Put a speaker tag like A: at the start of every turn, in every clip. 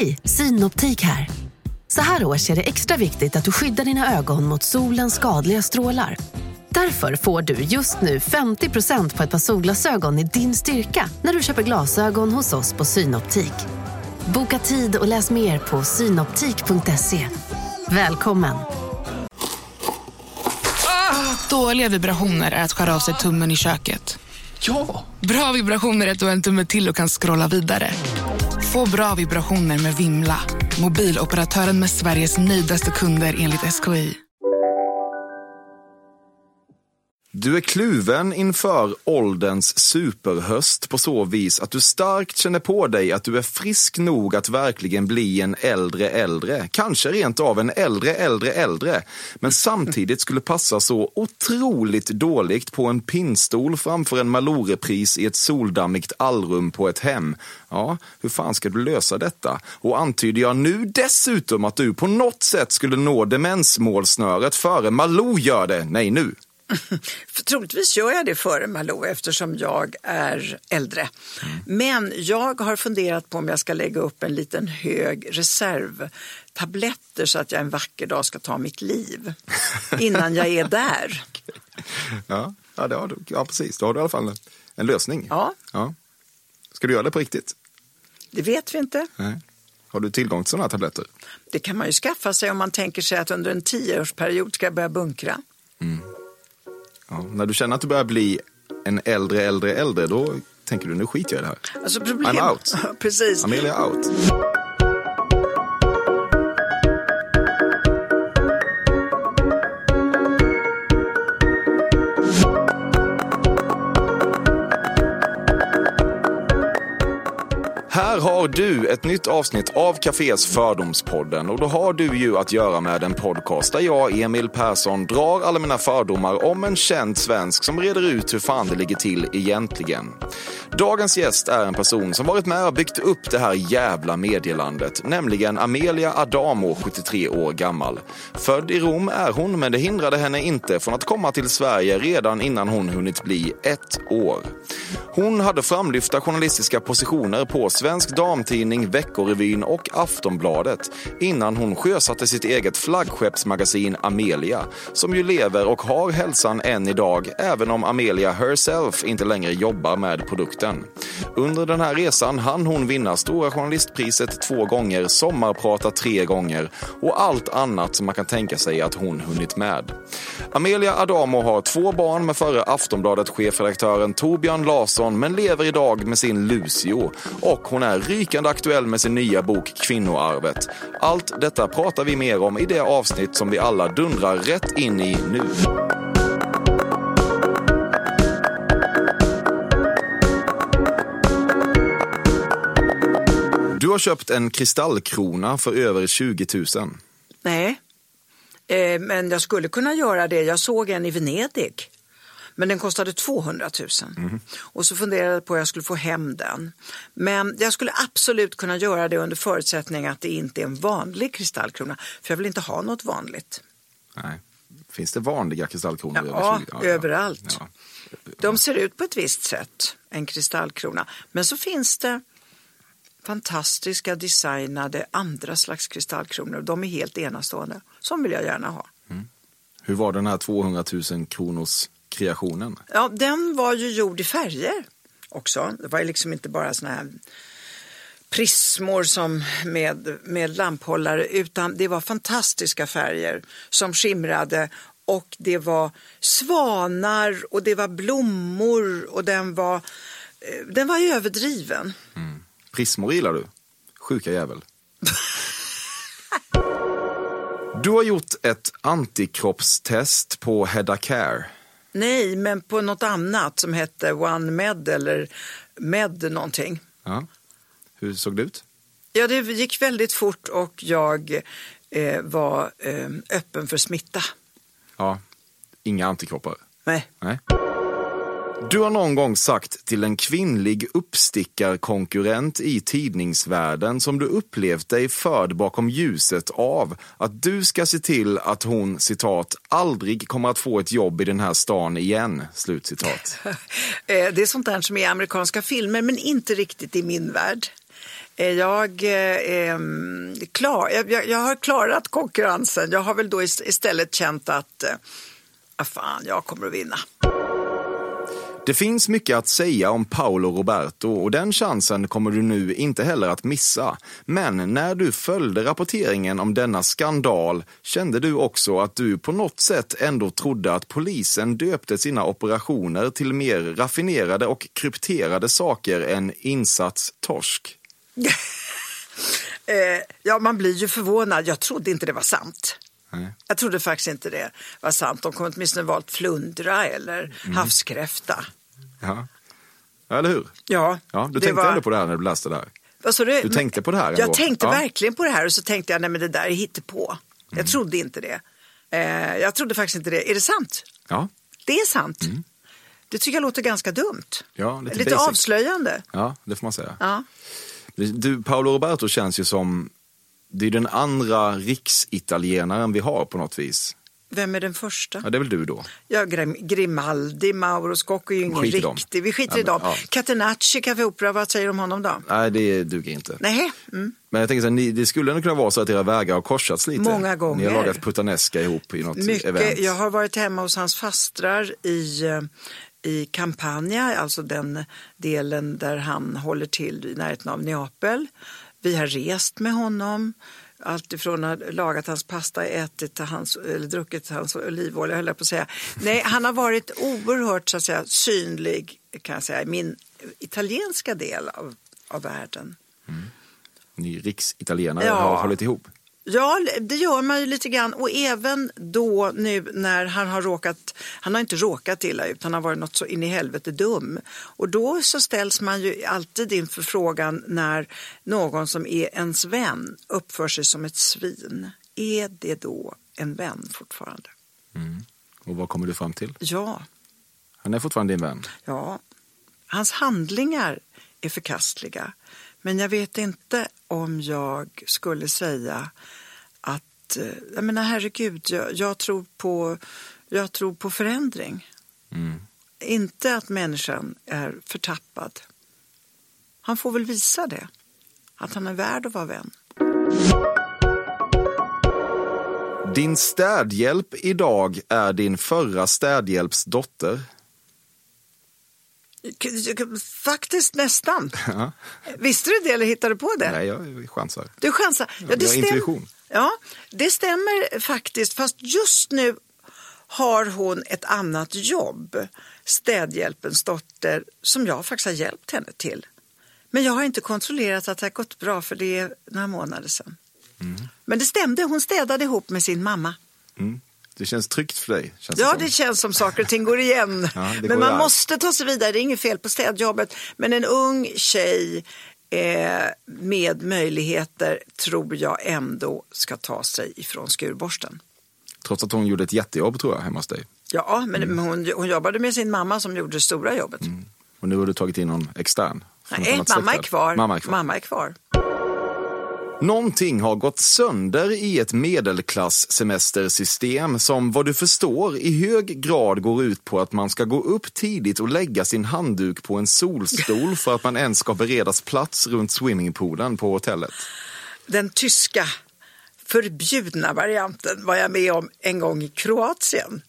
A: Hej, Synoptik här. Så här års är det extra viktigt att du skyddar dina ögon mot solens skadliga strålar. Därför får du just nu 50% på ett par solglasögon i din styrka när du köper glasögon hos oss på Synoptik. Boka tid och läs mer på synoptik.se. Välkommen!
B: Dåliga vibrationer är att skära av sig tummen i köket.
C: Ja!
B: Bra vibrationer är att du har en tumme till och kan scrolla vidare. Få bra vibrationer med Vimla. Mobiloperatören med Sveriges nöjdaste kunder enligt SKI.
D: Du är kluven inför ålderns superhöst på så vis att du starkt känner på dig att du är frisk nog att verkligen bli en äldre äldre, kanske rent av en äldre äldre äldre, men samtidigt skulle passa så otroligt dåligt på en pinnstol framför en Malou-repris i ett soldammigt allrum på ett hem. Ja, hur fan ska du lösa detta? Och antyder jag nu dessutom att du på något sätt skulle nå demensmålsnöret före Malou gör det? Nej, nu.
E: Troligtvis gör jag det före Malou eftersom jag är äldre. Men jag har funderat på om jag ska lägga upp en liten hög reservtabletter så att jag en vacker dag ska ta mitt liv innan jag är där.
D: Ja, ja, det har du. ja precis. Då har du i alla fall en lösning.
E: Ja.
D: ja. Ska du göra det på riktigt?
E: Det vet vi inte.
D: Nej. Har du tillgång till sådana tabletter?
E: Det kan man ju skaffa sig om man tänker sig att under en tioårsperiod ska jag börja bunkra.
D: Ja. När du känner att du börjar bli en äldre, äldre, äldre, då tänker du nu skiter jag i det här.
E: Alltså problem...
D: I'm out.
E: Precis.
D: Amelia out. Du ett nytt avsnitt av Cafés Fördomspodden och då har du ju att göra med en podcast där jag, Emil Persson, drar alla mina fördomar om en känd svensk som reder ut hur fan det ligger till egentligen. Dagens gäst är en person som varit med och byggt upp det här jävla medielandet, nämligen Amelia Adamo, 73 år gammal. Född i Rom är hon, men det hindrade henne inte från att komma till Sverige redan innan hon hunnit bli ett år. Hon hade framlyfta journalistiska positioner på Svensk Dam Damtidning, Veckorevyn och Aftonbladet innan hon sjösatte sitt eget flaggskeppsmagasin Amelia, som ju lever och har hälsan än idag, även om Amelia herself inte längre jobbar med produkten. Under den här resan hann hon vinna Stora Journalistpriset två gånger, Sommarprata tre gånger och allt annat som man kan tänka sig att hon hunnit med. Amelia Adamo har två barn med förre Aftonbladet chefredaktören Torbjörn Larsson men lever idag med sin Lucio och hon är rik rykande aktuell med sin nya bok Kvinnoarvet. Allt detta pratar vi mer om i det avsnitt som vi alla dundrar rätt in i nu. Du har köpt en kristallkrona för över 20 000.
E: Nej, eh, men jag skulle kunna göra det. Jag såg en i Venedig. Men den kostade 200 000. Och så funderade jag på att jag skulle få hem den. Men jag skulle absolut kunna göra det under förutsättning att det inte är en vanlig kristallkrona. För jag vill inte ha något vanligt.
D: Nej. Finns det vanliga kristallkronor?
E: Ja,
D: 20?
E: överallt.
D: Ja.
E: De ser ut på ett visst sätt, en kristallkrona. Men så finns det fantastiska designade andra slags kristallkronor. De är helt enastående. Som vill jag gärna ha.
D: Hur var den här 200 000 kronors kreationen?
E: Ja, den var ju gjord i färger också. Det var ju liksom inte bara såna här prismor som med, med lamphållare utan det var fantastiska färger som skimrade och det var svanar och det var blommor och den var, eh, den var överdriven.
D: Prismor gillar du? Sjuka jävel. Du har gjort ett antikroppstest på Hedda Care.
E: Nej, men på något annat som hette One Med eller Med någonting.
D: Ja. Hur såg det ut?
E: Ja, det gick väldigt fort och jag eh, var eh, öppen för smitta.
D: Ja, inga antikroppar.
E: Nej.
D: Nej. Du har någon gång sagt till en kvinnlig uppstickarkonkurrent i tidningsvärlden som du upplevt dig förd bakom ljuset av att du ska se till att hon, citat, aldrig kommer att få ett jobb i den här stan igen, slutcitat.
E: Eh, det är sånt där som är i amerikanska filmer men inte riktigt i min värld. Eh, jag eh, klar. Jag, jag, har klarat konkurrensen. Jag har väl då istället känt att eh, ah, fan, jag kommer att vinna.
D: Det finns mycket att säga om Paolo Roberto och den chansen kommer du nu inte heller att missa. Men när du följde rapporteringen om denna skandal kände du också att du på något sätt ändå trodde att polisen döpte sina operationer till mer raffinerade och krypterade saker än insats torsk.
E: Eh, ja, man blir ju förvånad. Jag trodde inte det var sant.
D: Nej.
E: Jag trodde faktiskt inte det var sant. De kom åtminstone valt flundra eller
D: Mm.
E: havskräfta.
D: Ja. Eller hur?
E: Ja,
D: Ja, du
E: det
D: tänkte
E: var...
D: ändå på det här när du läste det här.
E: Vad sa du?
D: Tänkte på det här
E: Jag
D: ändå?
E: tänkte
D: Ja.
E: verkligen på det här och så tänkte jag, nej men det där är hittepå. Jag
D: Mm.
E: trodde inte det. Eh, jag trodde faktiskt inte det. Är det sant?
D: Ja,
E: Det är sant. Det tycker jag låter ganska dumt.
D: Mm. Ja, lite
E: lite avslöjande.
D: ja det får man säga.
E: Ja.
D: Du, Paolo Roberto känns ju som, det är den andra riksitalienaren vi har på något vis.
E: Vem är den första?
D: Ja, det är väl du då?
E: Ja, Grim- Grimaldi, Mauro Scocco är ju ingen
D: Skit
E: riktig. Vi skiter
D: Ja,
E: i dem.
D: men, ja.
E: Catenacci, Café Opera, vad säger du om honom då?
D: Nej, det duger inte.
E: Nej, mm.
D: Men jag tänker så här, ni, det skulle ändå kunna vara så att era vägar har korsats lite.
E: Många gånger.
D: Ni har lagat puttanesca ihop i något
E: mycket.
D: event.
E: Jag har varit hemma hos hans fastrar i, eh, i Campania, alltså den delen där han håller till i närheten av Neapel. Vi har rest med honom. Alltifrån att lagat hans pasta, ätit hans, eller druckit hans olivolja, höll jag på att säga. Nej, han har varit oerhört så att säga, synlig kan jag säga, i min italienska del av, av världen.
D: Ni riksitalienare
E: Ja.
D: har hållit ihop.
E: Ja, det gör man ju lite grann. Och även då nu när han har råkat, han har inte råkat illa ut, han har varit något så in i helvete dum. Och då så ställs man ju alltid inför frågan när någon som är ens vän uppför sig som ett svin. Är det då en vän fortfarande?
D: Och vad kommer du fram till?
E: Ja,
D: Han är fortfarande din vän.
E: ja. Hans handlingar är förkastliga. Men jag vet inte om jag skulle säga att, eh, jag menar herregud, jag, jag, tror, på, jag tror på förändring. Inte att människan är förtappad. Han får väl visa det, att han är värd att vara vän.
D: Din städhjälp idag är din förra städhjälps dotter.
E: Faktiskt nästan.
D: Ja.
E: Visste du det eller hittade du på det?
D: Nej, jag chansar.
E: Du chansar. Ja,
D: jag har intuition.
E: Ja, det stämmer faktiskt. Fast just nu har hon ett annat jobb, städhjälpens dotter, som jag faktiskt har hjälpt henne till. Men jag har inte kontrollerat att det har gått bra för det är några månader sedan.
D: Mm.
E: Men det stämde, hon städade ihop med sin mamma.
D: Det känns tryggt för dig. Känns
E: Ja,
D: som.
E: det känns som saker och ting går igen.
D: Ja, det går
E: men man
D: arv.
E: måste ta sig vidare, det är inget fel på städjobbet. Men en ung tjej eh, med möjligheter tror jag ändå ska ta sig ifrån skurborsten.
D: Trots att hon gjorde ett jättejobb tror jag hemma hos dig.
E: Ja, men
D: Mm.
E: hon, hon jobbade med sin mamma som gjorde det stora jobbet.
D: Och nu har du tagit in någon extern.
E: Nej, mamma är, kvar.
D: Mamma är kvar.
E: Mamma är kvar.
D: Någonting har gått sönder i ett medelklasssemestersystem som vad du förstår i hög grad går ut på att man ska gå upp tidigt och lägga sin handduk på en solstol för att man ens ska beredas plats runt swimmingpoolen på hotellet.
E: Den tyska förbjudna varianten var jag med om en gång i Kroatien.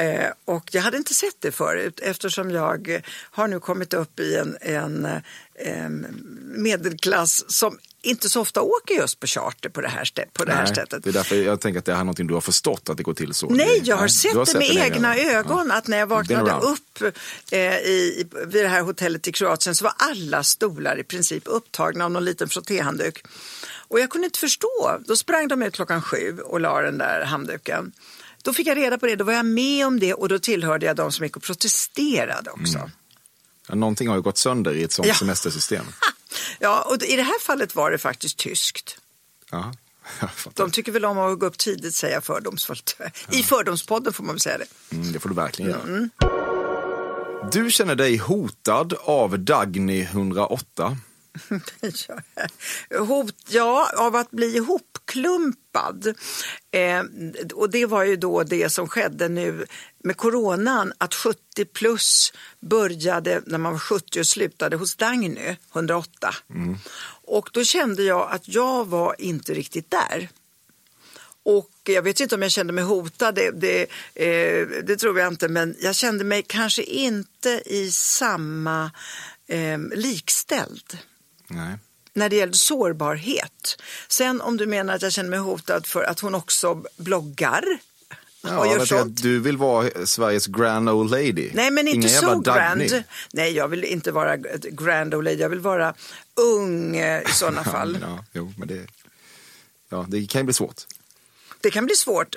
E: Eh, och jag hade inte sett det förut eftersom jag har nu kommit upp i en, en, eh, en medelklass som inte så ofta åker just på charter på det här, stä- på det här
D: Nej,
E: sättet.
D: Det är därför jag tänker att det här är någonting du har förstått att det går till så.
E: Nej, jag har
D: Nej,
E: sett
D: du
E: det med egna ögon. Att när jag vaknade upp eh, i, vid det här hotellet i Kroatien så var alla stolar i princip upptagna av någon liten frottéhandduk. Och jag kunde inte förstå. Då sprang de ut klockan sju och la den där handduken. Då fick jag reda på det, då var jag med om det och då tillhörde jag de som gick och protesterade också.
D: Ja, Någonting har ju gått sönder i ett sånt
E: Ja.
D: semestersystem.
E: Ja, och i det här fallet var det faktiskt tyskt.
D: Ja.
E: De tycker väl om att gå upp tidigt, säger fördomsfullt. I Fördomspodden får man väl säga det.
D: Mm, det får du verkligen göra.
E: Mm.
D: Du känner dig hotad av Dagny 108.
E: Hot, ja, av att bli ihop avklumpad. Eh, och det var ju då det som skedde nu med coronan, att 70 plus började när man var 70 och slutade hos Dagny, 108. Mm. Och då kände jag att jag var inte riktigt där. Och jag vet inte om jag kände mig hotad, det, det, eh, det, tror jag inte, men jag kände mig kanske inte i samma eh, likställd.
F: Nej.
E: När det gällde sårbarhet. Sen om du menar att jag känner mig hotad för att hon också bloggar,
F: Ja. Du vill vara Sveriges grand old lady.
E: Nej, men inte så grand. Nej, jag vill inte vara grand old lady. Jag vill vara ung eh, i sådana fall.
F: ja, jo, men det, ja, det kan ju bli svårt.
E: Det kan bli svårt.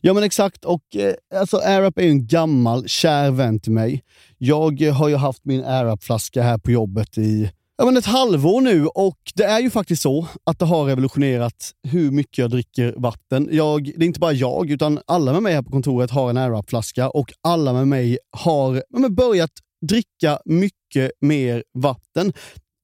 G: Ja men exakt och eh, alltså AirUp är ju en gammal kär vän till mig. Jag eh, har ju haft min AirUp-flaska här på jobbet i ja, men ett halvår nu och det är ju faktiskt så att det har revolutionerat hur mycket jag dricker vatten. Jag, det är inte bara jag, utan alla med mig här på kontoret har en AirUp-flaska och alla med mig har ja, börjat dricka mycket mer vatten.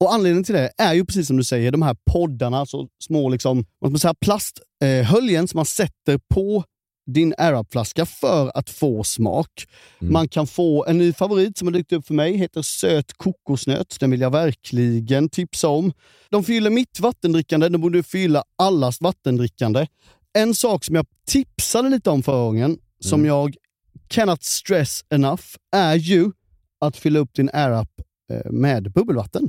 G: Och Anledningen till det är ju precis som du säger, de här poddarna, alltså små liksom, vad man säga, plasthöljen som man sätter på din Arab-flaska för att få smak. Mm. Man kan få en ny favorit som har dykt upp för mig, heter söt kokosnöt. Den vill jag verkligen tipsa om. De fyller mitt vattendrickande, de borde fylla allas vattendrickande. En sak som jag tipsade lite om förra gången, mm. som jag cannot stress enough, är ju att fylla upp din Arab eh, med bubbelvatten.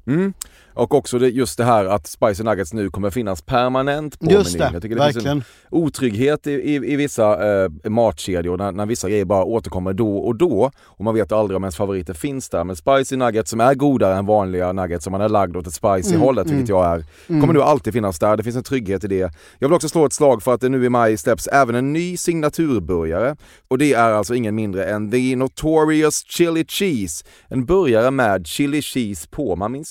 C: Mm. Och också det, just det här att Spicy Nuggets nu kommer finnas permanent på
G: Just
C: menyn.
G: det,
C: Jag tycker det finns
G: verkligen.
C: en otrygghet i, i, i vissa eh, matkedjor när, när vissa grejer bara återkommer då och då och man vet aldrig om ens favoriter finns där. Men Spicy Nuggets som är godare än vanliga nuggets som man är lagd åt ett spicy
G: Mm,
C: hållet, vilket jag är, kommer nu alltid finnas där. Det finns en trygghet i det. Jag vill också slå ett slag för att det nu i maj släpps även en ny signaturburgare och det är alltså ingen mindre än The Notorious Chili Cheese. En burgare med chili cheese på. Man minns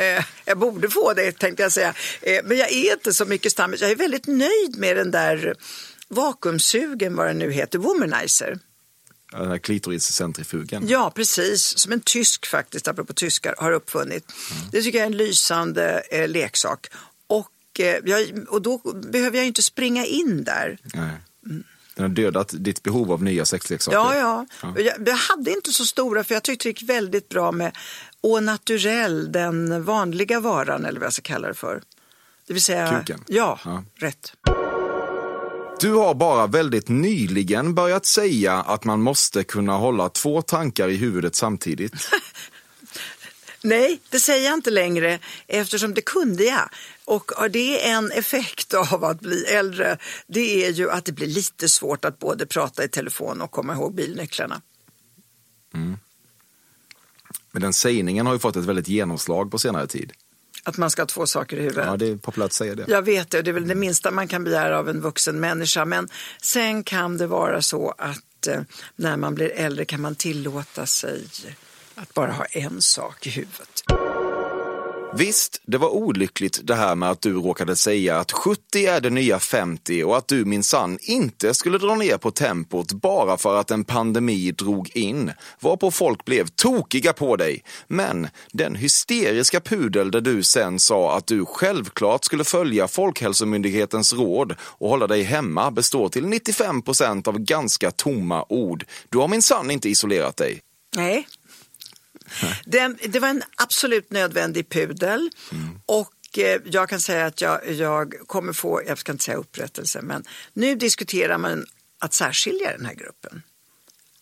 E: Eh, jag borde få det tänkte jag säga. Eh, men jag är inte så mycket stammis. Jag är väldigt nöjd med den där vakuumsugen, vad den nu heter, Womanizer.
D: Den här klitoriscentrifugen.
E: Ja, precis. Som en tysk faktiskt, apropå tyskar, har uppfunnit. Det tycker jag är en lysande eh, leksak. Och, eh, jag, och då behöver jag inte springa in där.
D: Nej. Den har dödat ditt behov av nya sexleksaker.
E: Ja, ja. Jag, jag hade inte så stora för jag tyckte det gick väldigt bra med au naturel, den vanliga varan eller vad jag ska kalla det för. Det vill säga...
D: Kuken.
E: Ja,
D: Ja.
E: rätt.
D: Du har bara väldigt nyligen börjat säga att man måste kunna hålla två tankar i huvudet samtidigt.
E: Nej, det säger jag inte längre eftersom det kunde jag. Och det är en effekt av att bli äldre. Det är ju att det blir lite svårt att både prata i telefon och komma ihåg bilnycklarna.
D: Men den sägningen har ju fått ett väldigt genomslag på senare tid.
E: Att man ska ha två saker i huvudet.
D: Ja, det är populärt att säga det.
E: Jag vet det, det är väl det minsta man kan begära av en vuxen människa. Men sen kan det vara så att eh, när man blir äldre kan man tillåta sig att bara ha en sak i huvudet.
D: Visst, det var olyckligt det här med att du råkade säga att 70 är det nya 50 och att du minsann inte skulle dra ner på tempot bara för att en pandemi drog in, varpå folk blev tokiga på dig. Men den hysteriska pudel där du sen sa att du självklart skulle följa Folkhälsomyndighetens råd och hålla dig hemma består till 95 procent av ganska tomma ord. Du har minsann inte isolerat dig.
E: Nej. Den, det var en absolut nödvändig pudel och eh, jag kan säga att jag, jag kommer få, jag ska inte säga upprättelse, men nu diskuterar man att särskilja den här gruppen.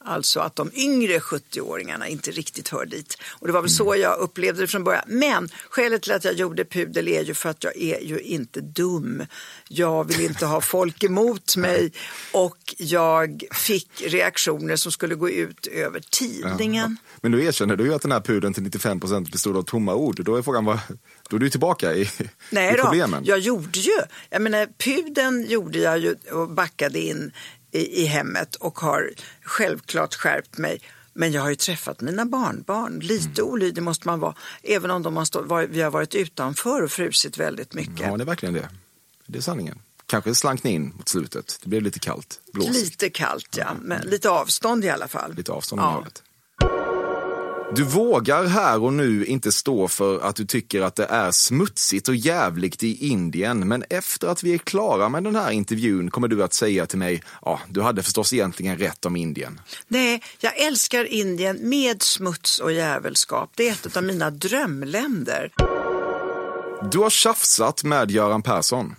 E: Alltså att de yngre 70-åringarna inte riktigt hör dit. Och det var väl så jag upplevde det från början. Men skälet till att jag gjorde pudel är ju för att jag är ju inte dum. Jag vill inte ha folk emot mig och jag fick reaktioner som skulle gå ut över tidningen.
D: Men du erkänner du ju att den här pudeln till 95 procent bestod av tomma ord. Då är frågan, vad, då är du tillbaka i,
E: Nej
D: i
E: då,
D: problemen.
E: jag gjorde ju, jag menar pudeln gjorde jag ju och backade in i, i hemmet och har självklart skärpt mig. Men jag har ju träffat mina barnbarn. Lite
D: Mm.
E: olydig måste man vara. Även om de har stå, vi har varit utanför och frusit väldigt mycket.
D: Ja, det är verkligen det. Det är sanningen. Kanske slank ni in mot slutet. Det blev lite kallt. Blåsigt.
E: Lite kallt ja, men lite avstånd i alla fall.
D: Lite avstånd i
E: ja.
D: havet. Du vågar här och nu inte stå för att du tycker att det är smutsigt och jävligt i Indien, men efter att vi är klara med den här intervjun kommer du att säga till mig, ja, du hade förstås egentligen rätt om Indien.
E: Nej, jag älskar Indien med smuts och jävelskap. Det är ett av mina drömländer.
D: Du har tjafsat med Göran Persson.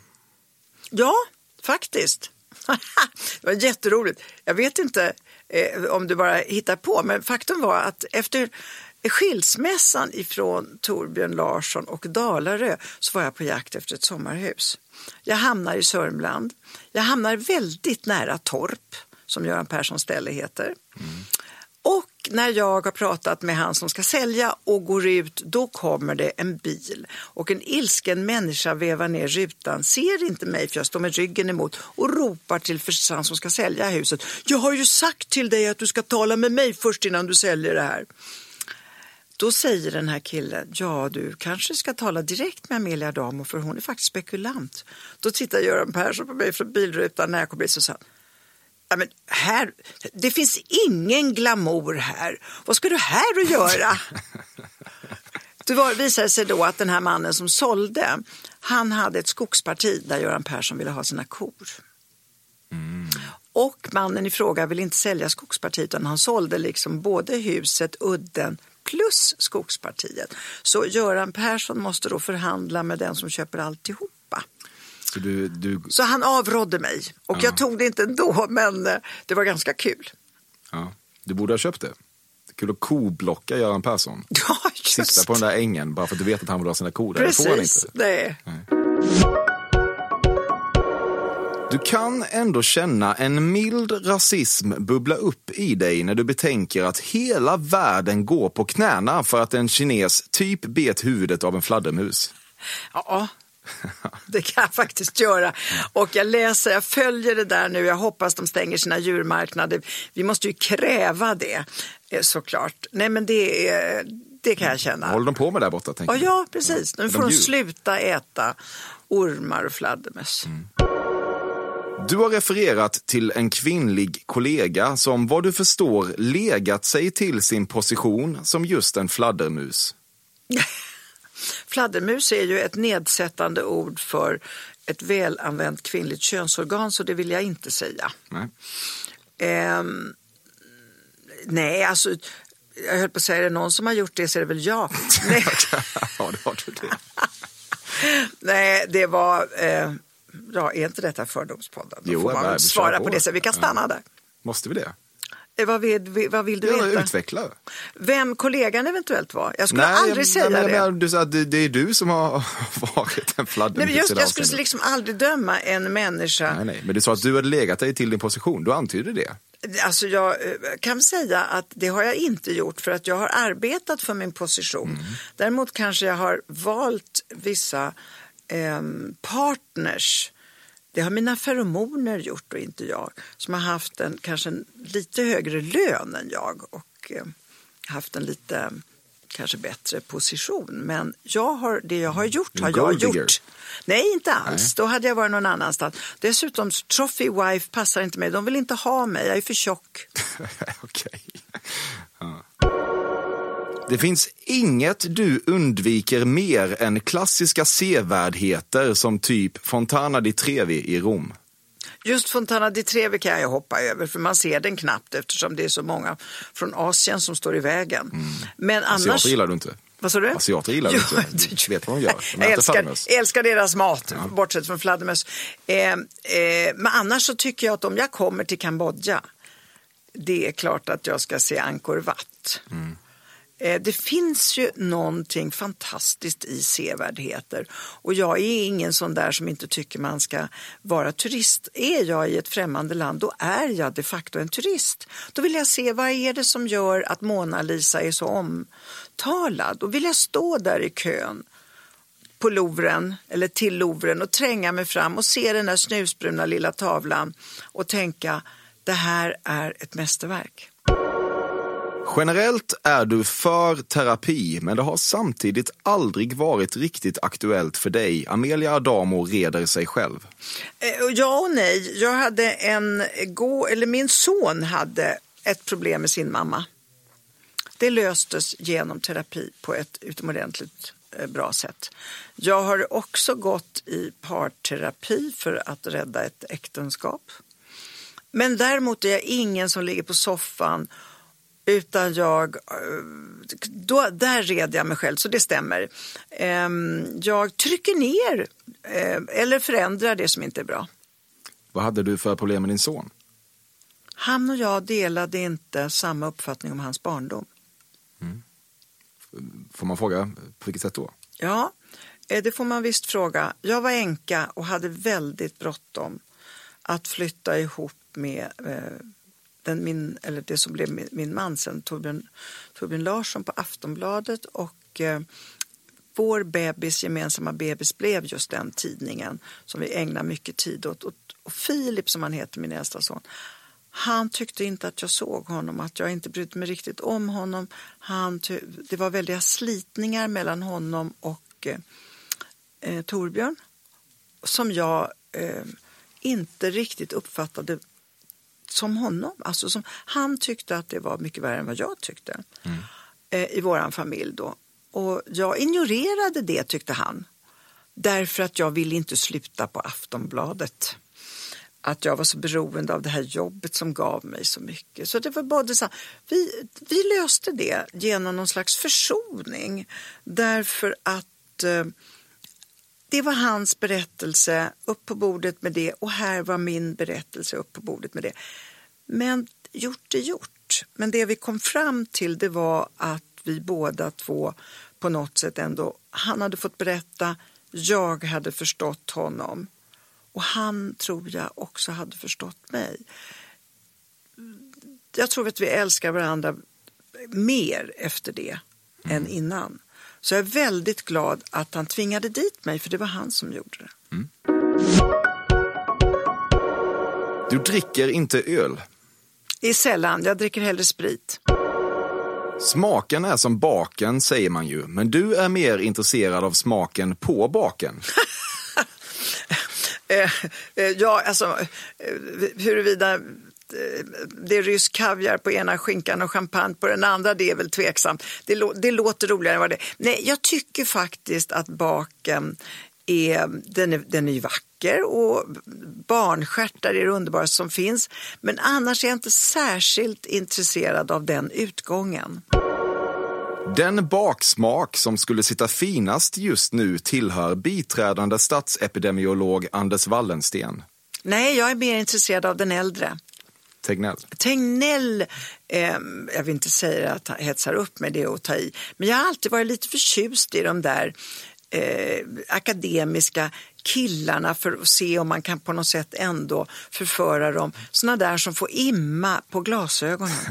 E: Ja, faktiskt. det var jätteroligt. Jag vet inte eh, om du bara hittar på, men faktum var att efter skilsmässan ifrån Torbjörn Larsson och Dalarö så var jag på jakt efter ett sommarhus. Jag hamnar i Sörmland. Jag hamnar väldigt nära Torp, som Göran Perssons ställe heter. Mm. Och när jag har pratat med han som ska sälja och går ut, då kommer det en bil. Och en ilsken människa vevar ner rutan, ser inte mig för jag står med ryggen emot och ropar till han som ska sälja huset. Jag har ju sagt till dig att du ska tala med mig först innan du säljer det här. Då säger den här killen, ja du kanske ska tala direkt med Amelia Damo för hon är faktiskt spekulant. Då tittar Göran Persson på mig från bilrutan när jag kommer in och säger Ja, men här, det finns ingen glamour här. Vad ska du här att göra? Det visade sig då att den här mannen som sålde, han hade ett skogsparti där Göran Persson ville ha sina kor. Mm. Och mannen i fråga ville inte sälja skogspartiet utan han sålde liksom både huset, udden plus skogspartiet. Så Göran Persson måste då förhandla med den som köper alltihop.
D: Så, du, du...
E: så han avrådde mig och ja. jag tog det inte ändå men eh, det var ganska kul.
D: Ja. Du borde ha köpt det. Kul att koblocka Göran Persson.
E: Ja, just
D: Sitta på den där ängen bara för att du vet att han vill ha sina kor där.
E: Precis,
D: det får han inte.
E: Nej. nej.
D: Du kan ändå känna en mild rasism bubbla upp i dig när du betänker att hela världen går på knäna för att en kines typ bet huvudet av en fladdermus.
E: Ja, Det kan jag faktiskt göra. Och jag läser, jag följer det där nu. Jag hoppas de stänger sina djurmarknader. Vi måste ju kräva det eh, såklart. Nej men det, är, det kan jag känna.
D: Håller de på med där borta?
E: Ja, ja, precis. Nu får de, de sluta äta ormar och fladdermöss. Mm.
D: Du har refererat till en kvinnlig kollega som vad du förstår legat sig till sin position som just en fladdermus.
E: Fladdermus är ju ett nedsättande ord för ett välanvänt kvinnligt könsorgan så det vill jag inte säga.
D: Nej,
E: um, nej alltså jag höll på att säga, är det någon som har gjort det så är det väl jag.
D: Nej, ja, det har du det.
E: nej det var, eh, ja, är inte detta Fördomspodden? Då
D: jo,
E: får man svara på. på det, så vi kan stanna ja. där.
D: Måste vi det?
E: Eh, vad vill, vad vill du
D: ja,
E: veta?
D: Utveckla.
E: Vem kollegan eventuellt var. Jag skulle nej, aldrig jag, säga
D: nej,
E: det.
D: Men, du sa att det, det, är du som har varit en fladdermus.
E: Nej, jag skulle liksom aldrig döma en människa.
D: Nej, nej, men du sa att du hade legat dig till din position. Du antydde det.
E: Alltså jag eh, kan säga att det har jag inte gjort för att jag har arbetat för min position. Mm. Däremot kanske jag har valt vissa eh, partners det har mina feromoner gjort och inte jag som har haft en kanske en lite högre lön än jag och eh, haft en lite kanske bättre position. Men jag har, det jag har gjort har jag gjort. Nej, inte alls. Nej. Då hade jag varit någon annanstans. Dessutom, trophy wife passar inte mig. De vill inte ha mig. Jag är för tjock.
D: Okej. Ja. Det finns inget du undviker mer än klassiska sevärdheter som typ Fontana di Trevi i Rom.
E: Just Fontana di Trevi kan jag hoppa över för man ser den knappt eftersom det är så många från Asien som står i vägen. Mm. Men annars...
D: Asiater gillar du inte?
E: Vad sa du?
D: Asiater gillar du inte. Du vet vad de gör.
E: De jag älskar, älskar deras mat, ja. bortsett från fladdermöss. Eh, eh, men annars så tycker jag att om jag kommer till Kambodja, det är klart att jag ska se Angkor Wat. Mm. Eh, det finns ju någonting fantastiskt i sevärdheter och jag är ingen sån där som inte tycker man ska vara turist. Är jag i ett främmande land då är jag de facto en turist. Då vill jag se vad är det som gör att Mona Lisa är så omtalad. Då vill jag stå där i kön på Louvren eller till Louvren och tränga mig fram och se den där snusbruna lilla tavlan och tänka det här är ett mästerverk.
D: Generellt är du för terapi, men det har samtidigt aldrig varit riktigt aktuellt för dig. Amelia Adamo reder sig själv.
E: Eh, ja och nej. Jag hade en gå, eller min son hade ett problem med sin mamma. Det löstes genom terapi på ett utomordentligt eh, bra sätt. Jag har också gått i parterapi för att rädda ett äktenskap. Men däremot är jag ingen som ligger på soffan utan jag, eh, då, där red jag mig själv, så det stämmer. Ehm, jag trycker ner eh, eller förändrar det som inte är bra.
D: Vad hade du för problem med din son?
E: Han och jag delade inte samma uppfattning om hans barndom.
D: Får man fråga, på vilket sätt då?
E: Ja, eh, det får man visst fråga. Jag var änka och hade väldigt bråttom att flytta ihop med eh, den, min, eller det som blev min, min man sen, Torbjörn, Torbjörn Larsson på Aftonbladet och eh, vår bebis, gemensamma bebis blev just den tidningen som vi ägnar mycket tid åt. Och, och Filip som han heter, min äldsta son, han tyckte inte att jag såg honom, att jag inte brydde mig riktigt om honom. Han ty- det var väldiga slitningar mellan honom och eh, eh, Torbjörn som jag eh, inte riktigt uppfattade som honom. Alltså som, han tyckte att det var mycket värre än vad jag tyckte eh, i vår familj då. Och jag ignorerade det tyckte han. Därför att jag ville inte sluta på Aftonbladet. Att jag var så beroende av det här jobbet som gav mig så mycket. Så det var både så, vi, vi löste det genom någon slags försoning. Därför att eh, det var hans berättelse, upp på bordet med det och här var min berättelse, upp på bordet med det. Men gjort är gjort. Men det vi kom fram till det var att vi båda två på något sätt ändå, han hade fått berätta, jag hade förstått honom och han tror jag också hade förstått mig. Jag tror att vi älskar varandra mer efter det än innan. Så jag är väldigt glad att han tvingade dit mig, för det var han som gjorde det.
D: Du dricker inte öl.
E: Det är sällan, jag dricker hellre sprit.
D: Smaken är som baken, säger man ju. Men du är mer intresserad av smaken på baken.
E: Eh, eh, ja, alltså eh, huruvida det är rysk kaviar på ena skinkan och champagne på den andra, det är väl tveksamt. Det, det låter roligare än vad det är. Nej, jag tycker faktiskt att baken är, den är, den är ju vacker och barnstjärtar är det underbaraste som finns. Men annars är jag inte särskilt intresserad av den utgången.
D: Den baksmak som skulle sitta finast just nu tillhör biträdande statsepidemiolog Anders Wallensten.
E: Nej, jag är mer intresserad av den äldre.
D: Tegnell.
E: Tegnell, eh, jag vill inte säga att han hetsar upp mig, det är att ta i. Men jag har alltid varit lite förtjust i de där eh, akademiska killarna för att se om man kan på något sätt ändå förföra dem. Såna där som får imma på glasögonen.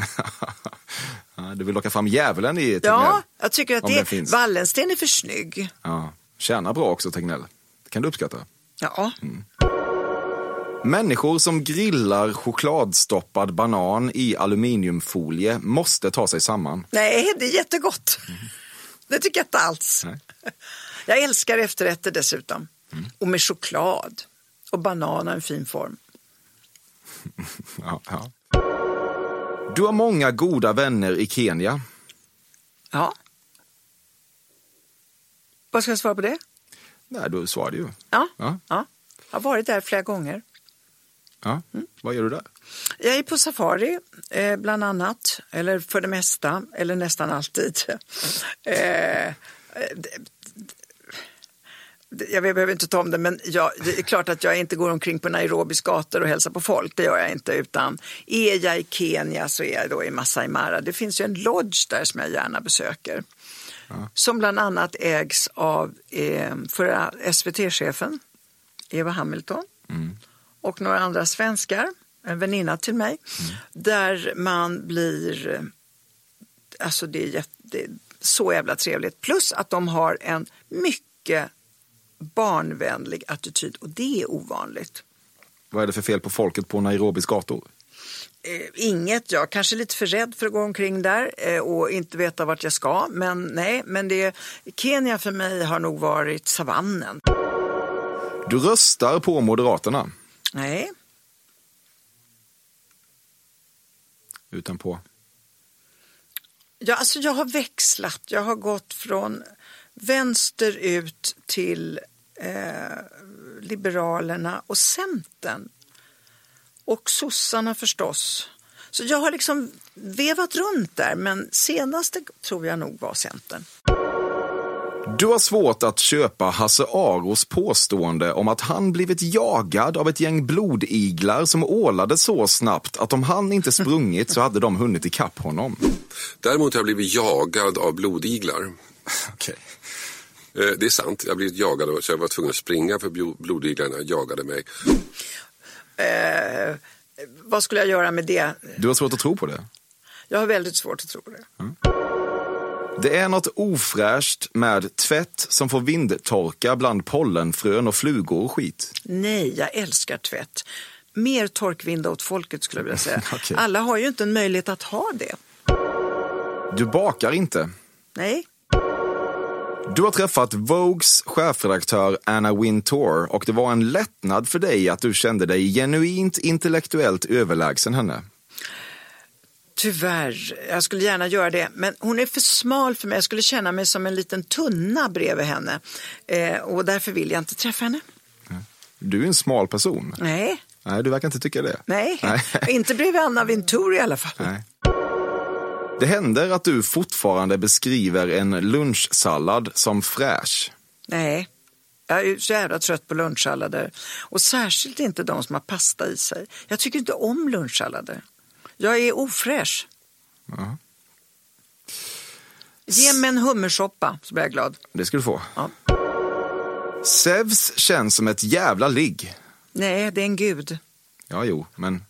D: Du vill locka fram djävulen i Tegnell.
E: Ja, jag tycker att det. Wallensten är för snygg.
D: Ja. Tjänar bra också, Tegnell. Det kan du uppskatta.
E: Ja,
D: Människor som grillar chokladstoppad banan i aluminiumfolie måste ta sig samman.
E: nej, det är jättegott. Det tycker jag inte alls.
D: Nej.
E: Jag älskar efterrätter dessutom. Och med choklad. Och banan har en fin form.
D: Ja, ja. Du har många goda vänner i Kenya.
E: Ja. Vad ska jag svara på det?
D: Nej, du svarade ju.
E: Ja,
D: Ja.
E: ja. jag har varit där flera gånger.
D: Ja. Vad gör du där?
E: Jag är på safari, eh, bland annat, eller för det mesta, eller nästan alltid. eh, det- jag behöver inte ta om det, men jag, det är klart att jag inte går omkring på Nairobis gator och hälsar på folk. Det gör jag inte. Utan är jag i Kenya så är jag då i Masai Mara. Det finns ju en lodge där som jag gärna besöker. Som bland annat ägs av eh, förra SVT-chefen Eva Hamilton och några andra svenskar, en väninna till mig, där man blir, eh, alltså det är, jätte, det är så jävla trevligt. Plus att de har en mycket barnvänlig attityd och det är ovanligt.
D: Vad är det för fel på folket på Nairobis gator?
E: Eh, inget, jag är kanske lite för rädd för att gå omkring där eh, och inte veta vart jag ska. Men nej, men det, Kenya för mig har nog varit savannen.
D: Du röstar på Moderaterna.
E: Nej,
D: Utan på...
E: Ja, alltså jag har växlat. Jag har gått från vänster ut till eh, Liberalerna och Centern. Och sossarna förstås. Så jag har liksom vevat runt där, men senaste tror jag nog var Centern.
D: Du har svårt att köpa Hasse Aros påstående om att han blivit jagad av ett gäng blodiglar som ålade så snabbt att om han inte sprungit så hade de hunnit ikapp honom.
H: Däremot har jag blivit jagad av blodiglar.
D: Okej.
H: Eh, Det är sant, jag har blivit jagad så jag var tvungen att springa för blo- blodiglarna jagade mig.
E: Eh, vad skulle jag göra med det?
D: Du har svårt att tro på det?
E: Jag har väldigt svårt att tro det.
D: Det är något ofräscht med tvätt som får vindtorka bland pollenfrön och flugor och skit.
E: Nej, jag älskar tvätt. Mer torkvinda åt folket skulle jag vilja säga.
D: Okej.
E: Alla har ju inte en möjlighet att ha det.
D: Du bakar inte.
E: Nej,
D: Du har träffat Vogues chefredaktör Anna Wintour och det var en lättnad för dig att du kände dig genuint intellektuellt överlägsen henne.
E: Tyvärr. Jag skulle gärna göra det. Men hon är för smal för mig. Jag skulle känna mig som en liten tunna bredvid henne. Eh, och därför vill jag inte träffa henne.
D: Du är en smal person.
E: Nej,
D: Nej, du verkar inte tycka det.
E: nej.
D: Nej.
E: inte bredvid Anna Wintour i alla fall.
D: Nej. Det händer att du fortfarande beskriver en lunchsallad som fräsch.
E: Nej. Jag är så jävla trött på lunchsallader. Och särskilt inte de som har pasta i sig. Jag tycker inte om lunchsallader. Jag är ofräsch. Ge mig en hummersoppa så blir jag glad.
D: Det ska du få.
E: Ja.
D: Zeus känns som ett jävla ligg.
E: Nej, det är en gud.
D: Ja, jo, men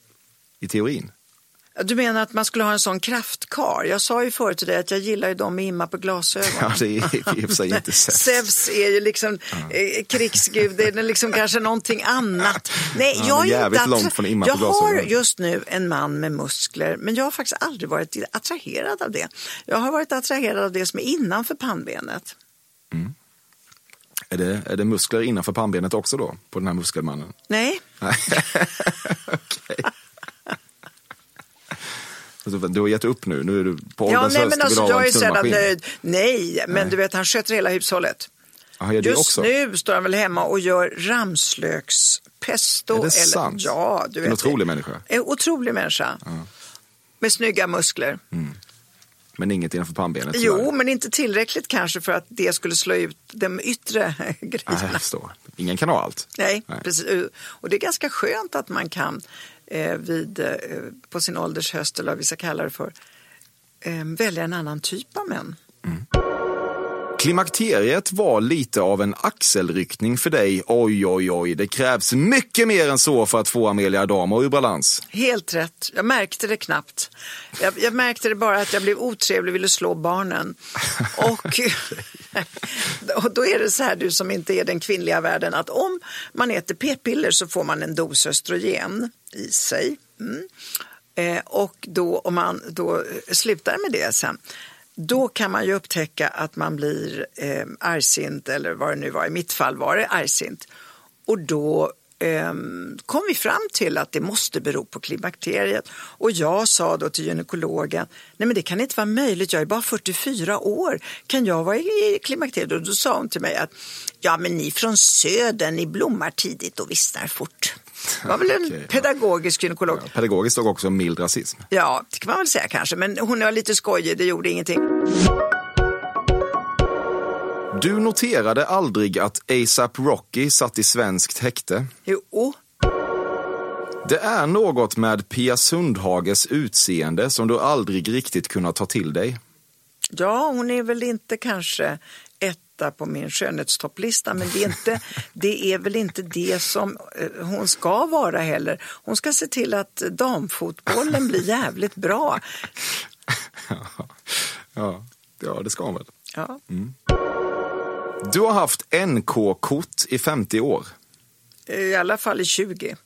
D: i teorin.
E: Du menar att man skulle ha en sån kraftkar? Jag sa ju förut till dig att jag gillar ju de med imma på glasögon.
D: Ja, det är i och för sig inte Zeus.
E: Zeus är ju liksom eh, krigsgud, det är liksom kanske någonting annat. Nej,
D: Ja,
E: jag
D: är jävligt
E: inte
D: långt från imma
E: Jag
D: på glasögon.
E: har just nu en man med muskler, men jag har faktiskt aldrig varit attraherad av det. Jag har varit attraherad av det som är innanför pannbenet.
D: Är det, är det muskler innanför pannbenet också då, på den här muskelmannen?
E: Nej,
D: Nej. Okej. Alltså, Du har gett upp nu, nu är du på
E: ja,
D: ålderns
E: nej
D: höst
E: men alltså,
D: ha
E: jag
D: en
E: är
D: knullmaskin.
E: nöjd. Nej, men
D: Nej.
E: du vet han sköter hela hushållet.
D: Ja, det
E: Just
D: också?
E: nu står han väl hemma och gör ramslökspesto.
D: Är det
E: eller,
D: sant?
E: Ja, du
D: En
E: vet.
D: otrolig
E: det.
D: människa.
E: En otrolig människa. Med snygga muskler.
D: Men inget innanför pannbenet
E: Jo,
D: tyvärr.
E: men inte tillräckligt kanske för att det skulle slå ut de yttre grejerna.
D: förstår. Ingen kan ha allt.
E: Nej,
D: Nej.
E: precis. Och det är ganska skönt att man kan eh, Eh, vid, eh, på sin ålders höst, eller vad vi ska kalla det för, eh, välja en annan typ av män. Mm.
D: Klimakteriet var lite av en axelryckning för dig. Oj, oj, oj. Det krävs mycket mer än så för att få Amelia Adamo ur balans.
E: Helt rätt. Jag märkte det knappt. Jag, jag märkte det bara att jag blev otrevlig och ville slå barnen. Och, och då är det så här, du som inte är den kvinnliga världen, att om man äter p-piller så får man en dos östrogen i sig. Mm. Eh, och då, om man då eh, slutar med det sen, då kan man ju upptäcka att man blir eh, argsint, eller vad det nu var, i mitt fall var det argsint. Och då eh, kom vi fram till att det måste bero på klimakteriet. Och jag sa då till gynekologen, nej men det kan inte vara möjligt, jag är bara 44 år, kan jag vara i klimakteriet? Och då sa hon till mig att, ja men ni från södern, ni blommar tidigt och vissnar fort. Det var väl en
D: Okej, ja.
E: pedagogisk gynekolog.
D: Pedagogiskt stod också mild rasism.
E: Ja, det kan man väl säga kanske, men hon var lite skojig, det gjorde ingenting.
D: Du noterade aldrig att ASAP Rocky satt i svenskt häkte.
E: Jo,
D: Det är något med Pia Sundhages utseende som du aldrig riktigt kunnat ta till dig.
E: Ja, hon är väl inte kanske etta på min skönhetstopplista, men det är, inte, det är väl inte det som eh, hon ska vara heller. Hon ska se till att damfotbollen blir jävligt bra.
D: Ja, ja det ska hon väl.
E: Ja.
D: Du har haft NK-kort i 50 år.
E: I alla fall i 20.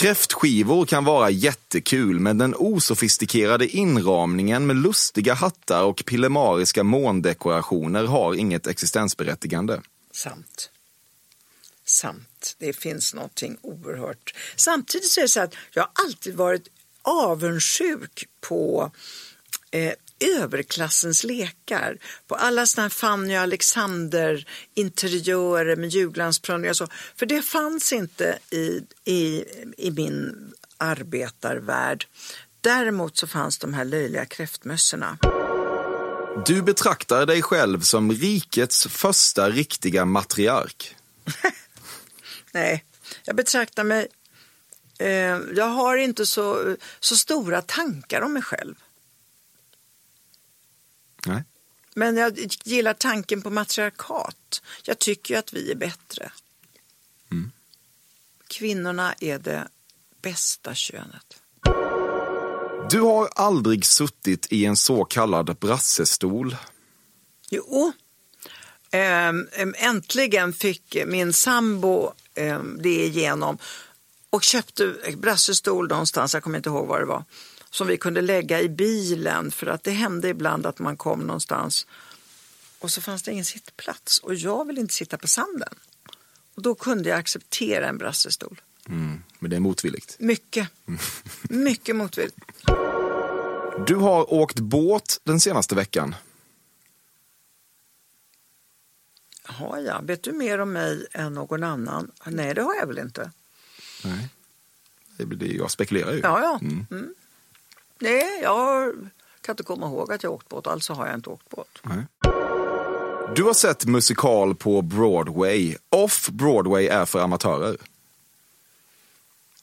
D: Kräftskivor kan vara jättekul, men den osofistikerade inramningen med lustiga hattar och pillemariska måndekorationer har inget existensberättigande.
E: Sant. Sant. Det finns någonting oerhört. Samtidigt så är det så att jag har alltid varit avundsjuk på eh, överklassens lekar. På alla sådana här Fanny och Alexander interiörer med julglansprövningar och så. För det fanns inte i, i, i min arbetarvärld. Däremot så fanns de här löjliga kräftmössorna.
D: Du betraktar dig själv som rikets första riktiga matriark.
E: Nej, jag betraktar mig... Eh, jag har inte så, så stora tankar om mig själv.
D: Nej.
E: Men jag gillar tanken på matriarkat. Jag tycker ju att vi är bättre.
D: Mm.
E: Kvinnorna är det bästa könet.
D: Du har aldrig suttit i en så kallad brassestol.
E: Jo, Ehm, äntligen fick min sambo ehm, det igenom och köpte brassestol någonstans, jag kommer inte ihåg var det var, som vi kunde lägga i bilen för att det hände ibland att man kom någonstans och så fanns det ingen sittplats och jag vill inte sitta på sanden. Och då kunde jag acceptera en brassestol.
D: Mm, men det är motvilligt.
E: Mycket, mycket motvilligt.
D: Du har åkt båt den senaste veckan.
E: Har jag? Vet du mer om mig än någon annan? Nej, det har jag väl inte.
D: Nej. Det blir det jag spekulerar ju.
E: Ja, ja.
D: Mm.
E: Mm. Nej, jag kan inte komma ihåg att jag åkt båt, alltså har jag inte åkt båt.
D: Nej. Du har sett musikal på Broadway. Off-Broadway är för amatörer.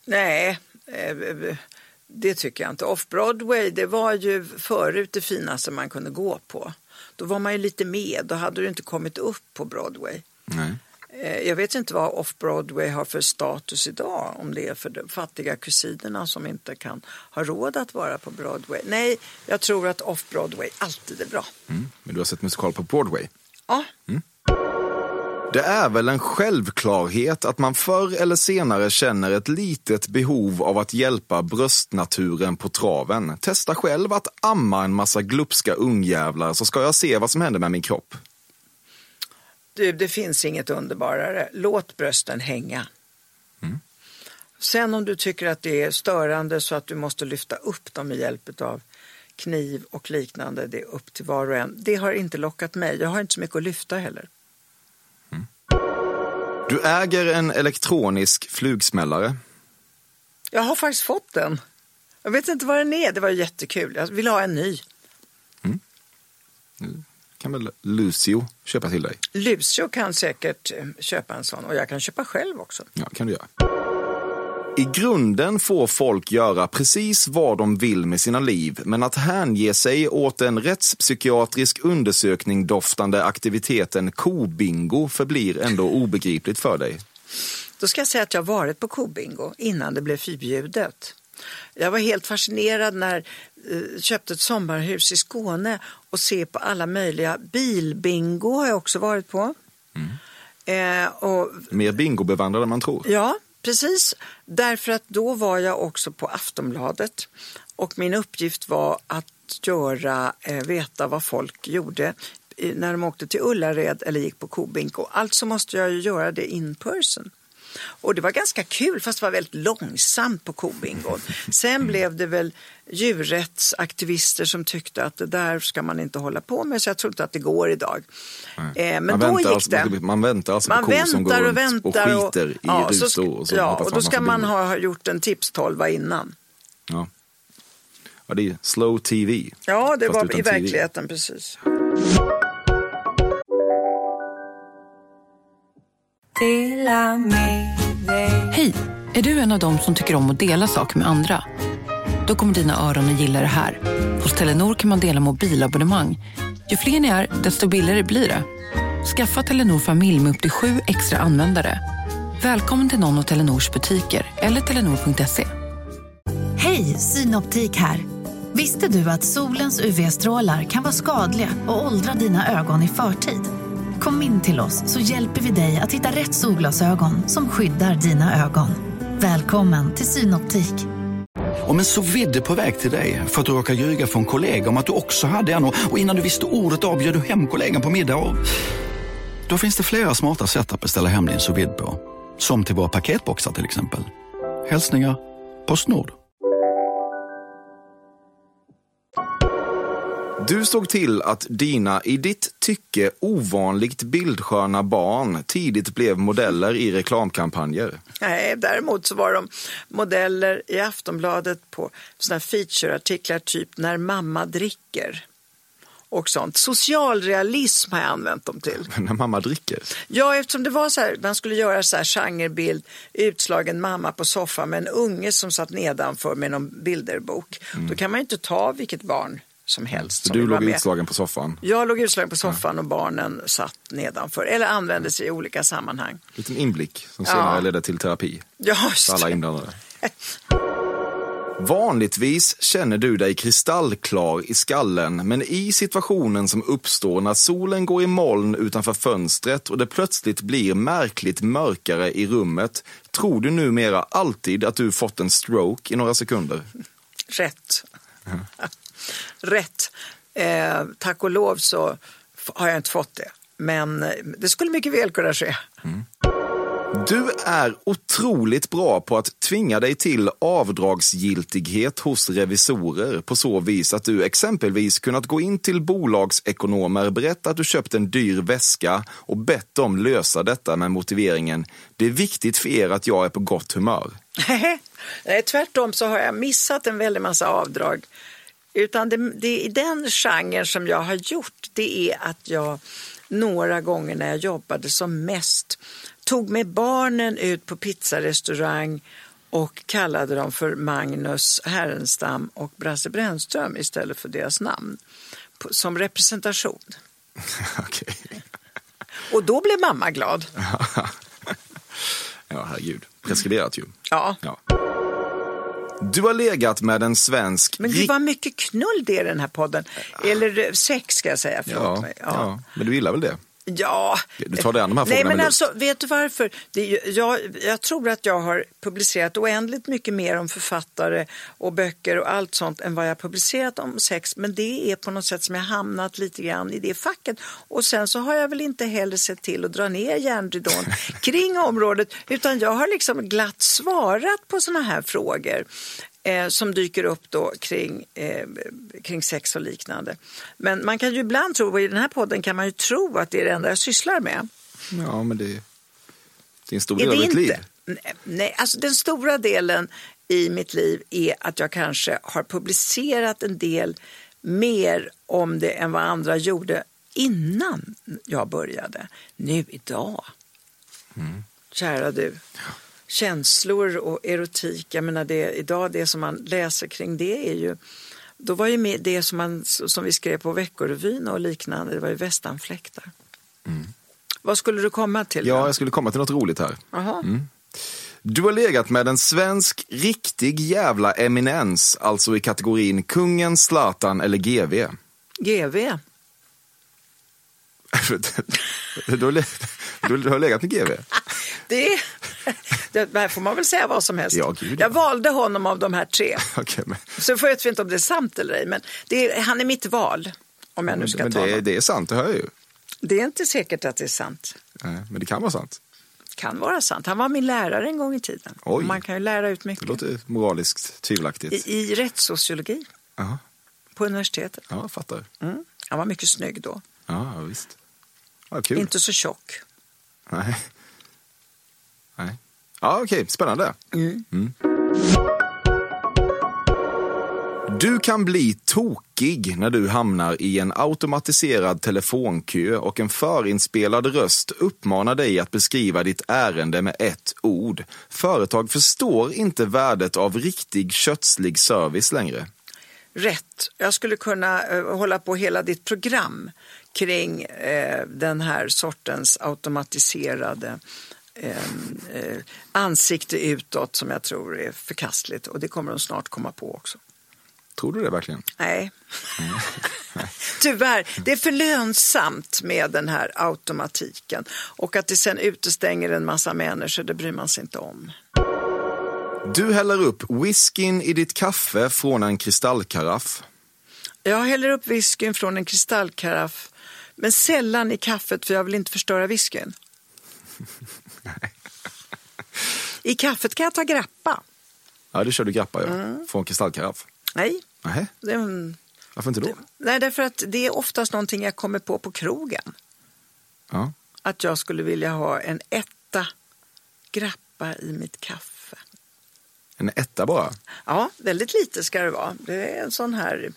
E: Nej, eh, det tycker jag inte. Off-Broadway, det var ju förut det finaste man kunde gå på. Då var man ju lite med, då hade du inte kommit upp på Broadway.
D: Nej.
E: Eh, Jag vet inte vad Off-Broadway har för status idag, om det är för de fattiga kusinerna som inte kan ha råd att vara på Broadway. Nej, jag tror att Off-Broadway alltid är bra.
D: Mm. Men du har sett musikal på Broadway.
E: Ja,
D: Det är väl en självklarhet att man förr eller senare känner ett litet behov av att hjälpa bröstnaturen på traven. Testa själv att amma en massa glupska ungjävlar så ska jag se vad som händer med min kropp.
E: Du, det finns inget underbarare. Låt brösten hänga. Sen om du tycker att det är störande så att du måste lyfta upp dem med hjälp av kniv och liknande, det är upp till var och en. Det har inte lockat mig. Jag har inte så mycket att lyfta heller.
D: Du äger en elektronisk flugsmällare.
E: Jag har faktiskt fått den. Jag vet inte vad den är. Det var jättekul. Jag vill ha en ny.
D: Kan väl Lucio köpa till dig?
E: Lucio kan säkert eh, köpa en sån och jag kan köpa själv också.
D: Ja, kan du göra. I grunden får folk göra precis vad de vill med sina liv, men att hänge sig åt en rättspsykiatrisk undersökning doftande aktiviteten kobingo förblir ändå obegripligt för dig.
E: Då ska jag säga att jag varit på kobingo innan det blev förbjudet. Jag var helt fascinerad när jag köpte ett sommarhus i Skåne och se på alla möjliga bilbingo har jag också varit på. Eh, och
D: Mer bingobevandrad än man tror.
E: Ja, precis. Därför att då var jag också på Aftonbladet och min uppgift var att göra, eh, veta vad folk gjorde eh, när de åkte till Ullared eller gick på kobingo. Alltså måste jag ju göra det in person. Och det var ganska kul fast det var väldigt långsamt på kobingon. Sen blev det väl djurrättsaktivister som tyckte att det där ska man inte hålla på med så jag tror inte att det går idag. Eh, men
D: man,
E: då gick
D: alltså,
E: det.
D: man väntar alltså
E: Man
D: på kor som går
E: och
D: runt
E: väntar
D: och skiter i
E: ja,
D: rusor.
E: så,
D: och så
E: ja, och då ska man ha gjort en tipstolva innan.
D: Ja. ja, det är slow TV.
E: Ja, det var i
D: TV.
E: verkligheten precis.
I: Hej! Är du en av dem som tycker om att dela saker med andra? Då kommer dina öron att gilla det här. Hos Telenor kan man dela mobilabonnemang. Ju fler ni är, desto billigare blir det. Skaffa Telenor familj med upp till sju extra användare. Välkommen till någon av Telenors butiker eller telenor.se.
A: Hej, Synoptik här. Visste du att solens UV-strålar kan vara skadliga och åldra dina ögon i förtid? Kom in till oss så hjälper vi dig att hitta rätt solglasögon som skyddar dina ögon. Välkommen till Synoptik.
J: Om en så vidde på väg till dig för att du råkar ljuga från kollega om att du också hade en och och innan du visste ordet av bjöd du hem kollegan på middag och... Då finns det flera smarta sätt att beställa hem din sous vide på. Som till våra paketboxar till exempel. Hälsningar Postnord.
D: Du såg till att dina, i ditt tycke ovanligt bildsköna barn tidigt blev modeller i reklamkampanjer.
E: Nej, däremot så var de modeller i Aftonbladet på såna featureartiklar typ När mamma dricker och sånt. Socialrealism har jag använt dem till.
D: När mamma dricker.
E: Ja, eftersom det var så här, man skulle göra så här genrebild, utslagen mamma på soffan med en unge som satt nedanför med någon bilderbok. Då kan man ju inte ta vilket barn som helst.
D: Så
E: som
D: du låg utslagen på soffan.
E: Jag låg utslagen på soffan och barnen satt nedanför eller användes i olika sammanhang.
D: Liten inblick som
E: Ja.
D: senare ledde till terapi
E: Ja,
D: för
E: just
D: alla inblandade. Vanligtvis känner du dig kristallklar i skallen, men i situationen som uppstår när solen går i moln utanför fönstret och det plötsligt blir märkligt mörkare i rummet, tror du numera alltid att du fått en stroke i några sekunder.
E: Rätt. Rätt. Eh, tack och lov så har jag inte fått det. Men eh, det skulle mycket väl kunna ske.
D: Du är otroligt bra på att tvinga dig till avdragsgiltighet hos revisorer på så vis att du exempelvis kunnat gå in till bolagsekonomer, berätta att du köpt en dyr väska och bett dem lösa detta med motiveringen det är viktigt för er att jag är på gott humör.
E: Nej, tvärtom så har jag missat en väldig massa avdrag. Utan det, det är den genren som jag har gjort, det är att jag några gånger när jag jobbade som mest tog med barnen ut på pizzarestaurang och kallade dem för Magnus Härenstam och Brasse Brännström istället för deras namn som representation.
D: Okej.
E: Och då blev mamma glad.
D: Ja, herregud. Preskriberat ju.
E: Ja.
D: Ja. Du har legat med en svensk...
E: Men det var mycket knull det i den här podden. Eller eh, sex ska jag säga, förlåt
D: ja,
E: mig.
D: ja. men du gillar väl det?
E: Ja.
D: Du tar dig an de här
E: Nej,
D: frågorna
E: men
D: med
E: alltså, vet du varför? Det är, ju- jag, jag tror att jag har publicerat oändligt mycket mer om författare och böcker och allt sånt än vad jag publicerat om sex. Men det är på något sätt som jag hamnat lite grann i det facket. Och sen så har jag väl inte heller sett till att dra ner järnridån kring området utan jag har liksom glatt svarat på sådana här frågor eh, som dyker upp då kring, eh, kring sex och liknande. Men man kan ju ibland tro, och i den här podden kan man ju tro att det är det enda jag sysslar med.
D: Ja, men det, det är en stor del av ditt liv.
E: Nej, alltså den stora delen i mitt liv är att jag kanske har publicerat en del mer om det än vad andra gjorde innan jag började. Nu idag, kära du. Känslor och erotik, jag menar det, idag det som man läser kring det är ju då var ju med det som, man, som vi skrev på Veckorevyn och liknande, det var ju västanfläktar. Vad skulle du komma till?
D: Ja,
E: då?
D: jag skulle komma till något roligt här.
E: Jaha.
D: Du har legat med en svensk riktig jävla eminens, alltså i kategorin kungen, Zlatan eller GV.
E: GV.
D: Du, har du, du har legat med GV?
E: Det, det här får man väl säga vad som helst.
D: Ja, gud, ja.
E: Jag valde honom av de här tre.
D: Okej, men,
E: Så vet vi inte om det är sant eller ej, men det är, han är mitt val. Om jag nu ska
D: men
E: ta
D: det,
E: honom.
D: det är sant, det hör jag ju.
E: Det är inte säkert att det är sant.
D: Nej, Men det kan vara sant.
E: Kan vara sant. Han var min lärare en gång i tiden.
D: Oj.
E: Man kan ju lära ut
D: Det
E: mycket.
D: låter moraliskt tvivelaktigt.
E: I, I rättssociologi
D: Ja,
E: på universitetet.
D: ja jag fattar.
E: Mm. Han var mycket snygg då.
D: Ja, visst. Ja, kul.
E: Inte så tjock.
D: Nej. Nej. Ja, okej, spännande. Mm. Du kan bli tokig när du hamnar i en automatiserad telefonkö och en förinspelad röst uppmanar dig att beskriva ditt ärende med ett ord. Företag förstår inte värdet av riktig kötslig service längre.
E: Rätt. Jag skulle kunna eh, hålla på hela ditt program kring eh, den här sortens automatiserade eh, eh, ansikte utåt som jag tror är förkastligt och det kommer de snart komma på också.
D: Tror du det verkligen?
E: Nej. Tyvärr, det är för lönsamt med den här automatiken och att det sen utestänger en massa människor, det bryr man sig inte om.
D: Du häller upp whiskyn i ditt kaffe från en kristallkaraff.
E: Jag häller upp whiskyn från en kristallkaraff men sällan i kaffet för jag vill inte förstöra whiskyn. I kaffet kan jag ta grappa.
D: Ja, det kör du grappa, ja.
E: Mm.
D: Från kristallkaraff.
E: Nej,
D: Nähä.
E: en
D: Varför inte då?
E: Nej, därför att det är oftast någonting jag kommer på på krogen.
D: Ja.
E: Att jag skulle vilja ha en etta grappa i mitt kaffe.
D: En etta bara?
E: Ja, väldigt lite ska det vara. Det är en sån här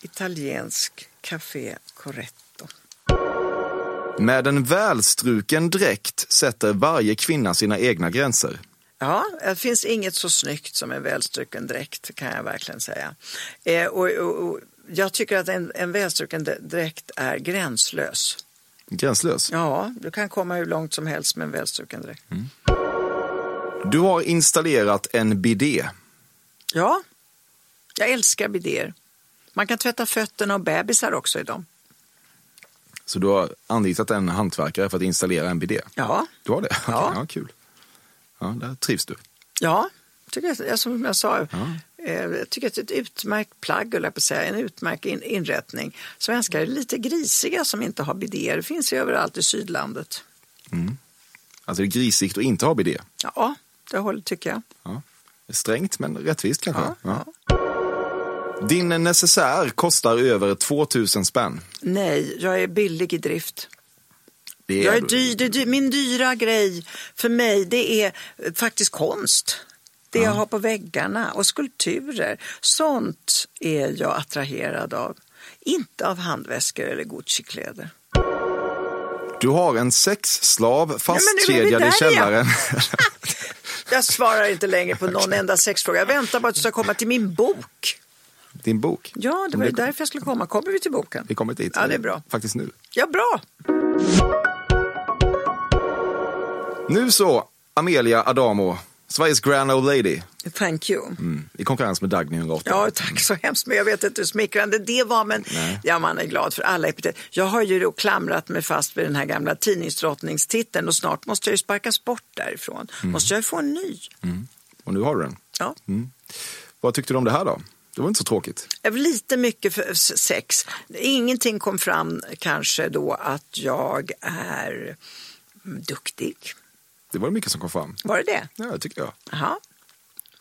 E: italiensk café corretto.
D: Med en välstruken dräkt sätter varje kvinna sina egna gränser.
E: Ja, det finns inget så snyggt som en välstruken dräkt kan jag verkligen säga. Eh, och, och, och, jag tycker att en, en välstruken dräkt är gränslös.
D: Gränslös?
E: Ja, du kan komma hur långt som helst med en välstruken dräkt.
D: Mm. Du har installerat en bidé.
E: Ja, jag älskar bidéer. Man kan tvätta fötterna och bebisar också i dem.
D: Så du har anlitat en hantverkare för att installera en bidé?
E: Ja.
D: Du har det?
E: Ja.
D: Okej, ja kul. Ja, där trivs du.
E: Ja, tycker jag, som jag sa,
D: Ja.
E: eh, jag tycker att det är ett utmärkt plagg, jag på säga, en utmärkt in, inrättning. Svenskar är lite grisiga som inte har bidéer. Det finns ju överallt i sydlandet.
D: Alltså det är grisigt att inte ha bidé.
E: Ja, det håller tycker jag.
D: Ja. Strängt men rättvist kanske.
E: Ja,
D: Ja. Din necessär kostar över 2000 spänn.
E: Nej, jag är billig i drift.
D: Det
E: Jag är dyr, det är dyr. Min dyra grej för mig det är faktiskt konst. Det jag har på väggarna och skulpturer. Sånt är jag attraherad av. Inte av handväskor eller Gucci-kläder.
D: Du har en sexslav
E: är
D: fastkedjad i källaren.
E: Jag svarar inte längre på någon enda sexfråga. Jag väntar bara att du ska komma till min bok.
D: Din bok.
E: Ja, det var ju därför jag skulle komma. Kommer vi till boken?
D: Vi kommer dit.
E: Ja, det är bra.
D: Faktiskt nu.
E: Ja, bra.
D: Nu så, Amelia Adamo, Sveriges grand old lady.
E: Thank you.
D: Mm, I konkurrens med Dagny 108.
E: Ja, tack så hemskt mycket. Jag vet inte hur smickrande det var, men
D: Nej.
E: ja, man är glad för alla epitet. Jag har ju då klamrat mig fast vid den här gamla tidningsdrottningstiteln och snart måste jag ju sparkas bort därifrån. Måste jag ju få en ny.
D: Och nu har du den.
E: Ja.
D: Vad tyckte du om det här då? Det var inte så tråkigt.
E: Det var Lite mycket för sex. Ingenting kom fram kanske då att jag är mm, duktig.
D: Det var mycket som kom fram.
E: Var det det?
D: Ja, det tycker jag.
E: Jaha.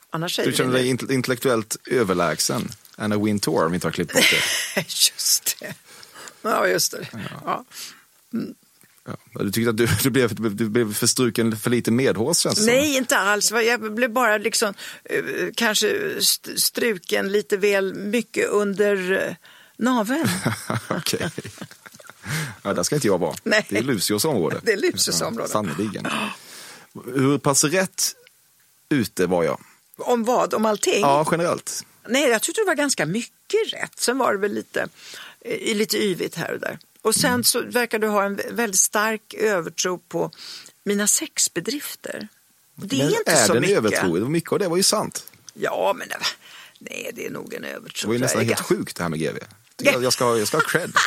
E: Annars
D: Du känner dig inte- intellektuellt överlägsen. Anna Wintour om vi inte har klippt bort det.
E: Just det. Ja, just det. Ja.
D: Ja. Du tyckte att du, du, blev, du blev förstruken för lite medhårs känns det som.
E: Nej, inte alls. Jag blev bara liksom eh, kanske st- struken lite väl mycket under eh, naveln.
D: Okej. Ja, där ska inte jag vara.
E: Nej.
D: Det är Lucios område.
E: Det är Lucios område.
D: Sannerligen. Hur pass rätt ute var jag?
E: Om vad? Om allting?
D: Ja, generellt.
E: Nej, jag tyckte det var ganska mycket rätt. Sen var det väl lite, eh, lite yvigt här och där. Och sen
D: Mm.
E: så verkar du ha en väldigt stark övertro på mina sexbedrifter. Det är
D: Men
E: inte
D: är
E: så
D: det
E: mycket.
D: övertro? Det Mycket av det var ju sant.
E: Ja, men det, nej, det är nog en övertro.
D: Det var ju nästan
E: är
D: helt sjukt det här med GV. Jag, jag, ska, jag ska ha cred.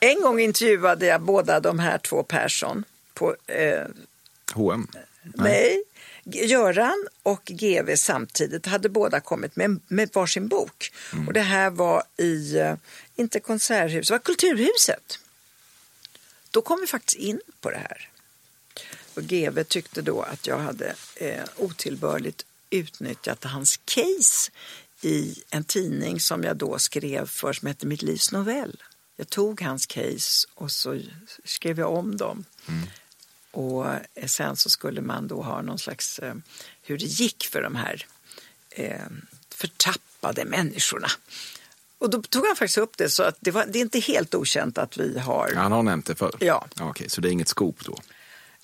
E: En gång intervjuade jag båda de här två Persson på eh,
D: H&M.
E: Nej. Göran och GV samtidigt hade båda kommit med, med varsin bok. Och det här var i, eh, inte Konserthuset, det var Kulturhuset. Då kom vi faktiskt in på det här. Och GV tyckte då att jag hade eh, otillbörligt utnyttjat hans case i en tidning som jag då skrev för som hette Mitt livs novell. Jag tog hans case och så skrev jag om dem. Och eh, sen så skulle man då ha någon slags eh, hur det gick för de här eh, förtappade människorna. Och då tog han faktiskt upp det så att det, var, det är inte helt okänt att vi har
D: Han har nämnt det förr.
E: Ja.
D: Okej, så det är inget skop då?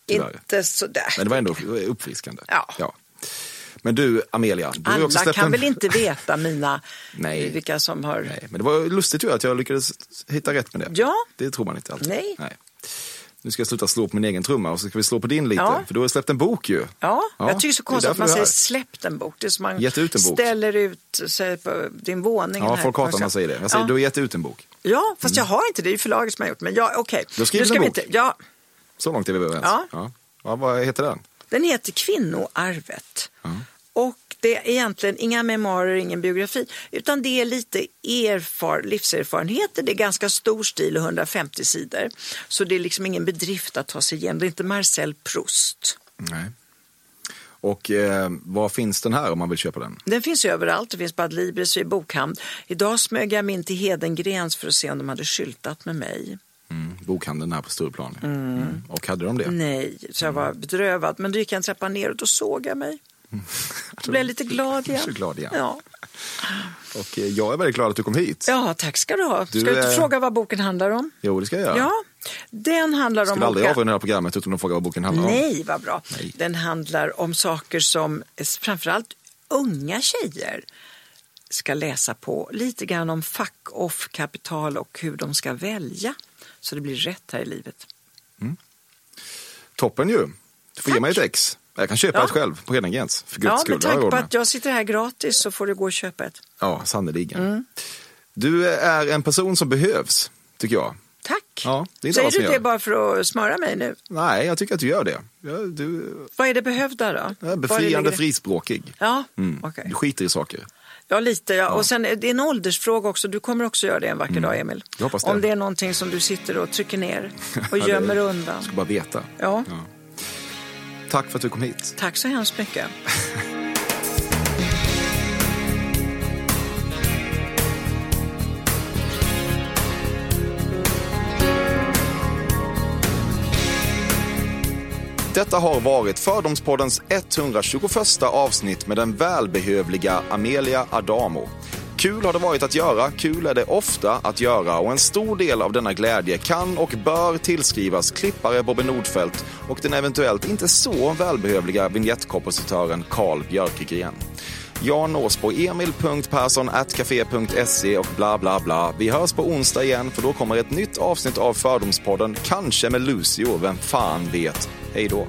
D: Tyvärr.
E: inte sådär.
D: Men det var ändå uppfriskande.
E: Ja.
D: Men du, Amelia. Du också
E: Alla
D: släppt
E: kan
D: en...
E: väl inte veta mina,
D: Nej.
E: vilka som har...
D: Nej, men det var lustigt ju att jag lyckades hitta rätt med det.
E: Ja.
D: Det tror man inte alltid.
E: Nej.
D: Nu ska jag sluta slå på min egen trumma och så ska vi slå på din lite.
E: Ja.
D: För du har släppt en bok ju.
E: Ja,
D: Ja,
E: jag tycker det är så konstigt att man säger släppt en bok. Det är som man
D: Gett ut en bok.
E: ställer ut sig på din våning.
D: Ja, folk hatar när man säger det. Jag säger,
E: ja.
D: du har gett ut en bok.
E: ja, fast jag har inte det. Det är förlaget som har gjort Men ja, okej.
D: Du har skrivit
E: Nu ska
D: en bok.
E: Inte, ja,
D: Så långt är vi överens.
E: Ja.
D: Ja. Ja, vad heter den?
E: den heter Kvinnoarvet. Och det är egentligen inga memoarer, ingen biografi, utan det är lite erfar, livserfarenheter. Det är ganska stor stil och 150 sidor. Så det är liksom ingen bedrift att ta sig igenom. Det är inte Marcel Proust.
D: Nej. Och eh, var finns den här om man vill köpa den?
E: Den finns överallt. Det finns på Adlibris och i bokhamn. Idag smög jag mig in till Hedengrens för att se om de hade skyltat med mig.
D: Mm, bokhandeln här på Stureplan. Mm. Och hade de det?
E: Nej, så jag var bedrövad. Men då gick jag en trappa ner och då såg jag mig. Då blev jag lite glad igen.
D: Så glad igen.
E: Ja.
D: Och eh, jag är väldigt glad att du kom hit.
E: ja, tack ska du ha. Ska
D: Du
E: du inte
D: är-
E: fråga vad boken handlar om?
D: Jo, det ska jag göra.
E: Ja, den handlar
D: Jag
E: om...
D: skulle aldrig
E: olika-
D: avrunda det här programmet utan att fråga vad boken handlar om.
E: Nej, vad bra.
D: Nej.
E: Den handlar om saker som eh, framförallt unga tjejer ska läsa på. Lite grann om fuck off kapital och hur de ska välja så det blir rätt här i livet.
D: Toppen ju. Du får ge
E: Tack.
D: mig ett ex. Jag kan köpa
E: Ja.
D: ett själv på Hedengrens. För guds
E: Ja,
D: skull.
E: med
D: jag
E: tanke på att jag sitter här gratis så får du gå och köpa ett.
D: Ja, sannerligen.
E: Mm.
D: Du är en person som behövs, tycker jag.
E: Tack!
D: Ja, är
E: Säger du det bara för att smöra mig nu?
D: Nej, jag tycker att du gör det. Ja, du
E: Vad är det behövda då?
D: är befriande frispråkig.
E: Ja,
D: Mm.
E: okej.
D: Du skiter i saker.
E: Ja, lite. Ja. Och sen är det en åldersfråga också. Du kommer också göra det en vacker dag, Emil.
D: Mm. Jag hoppas det.
E: Om det är någonting som du sitter och trycker ner och
D: Ja, det-
E: gömmer undan.
D: Jag ska bara veta.
E: Ja,
D: Tack för att du kom hit.
E: tack så hemskt mycket.
D: Detta har varit Fördomspoddens 121 avsnitt med den välbehövliga Amelia Adamo. Kul har det varit att göra, kul är det ofta att göra och en stor del av denna glädje kan och bör tillskrivas klippare Bobby Nordfeldt och den eventuellt inte så välbehövliga vignettkompositören Carl Björkegren. Jag nås på emil.perssonatcafe.se och bla bla bla. Vi hörs på onsdag igen för då kommer ett nytt avsnitt av Fördomspodden, kanske med Lucio, vem fan vet. Hej då!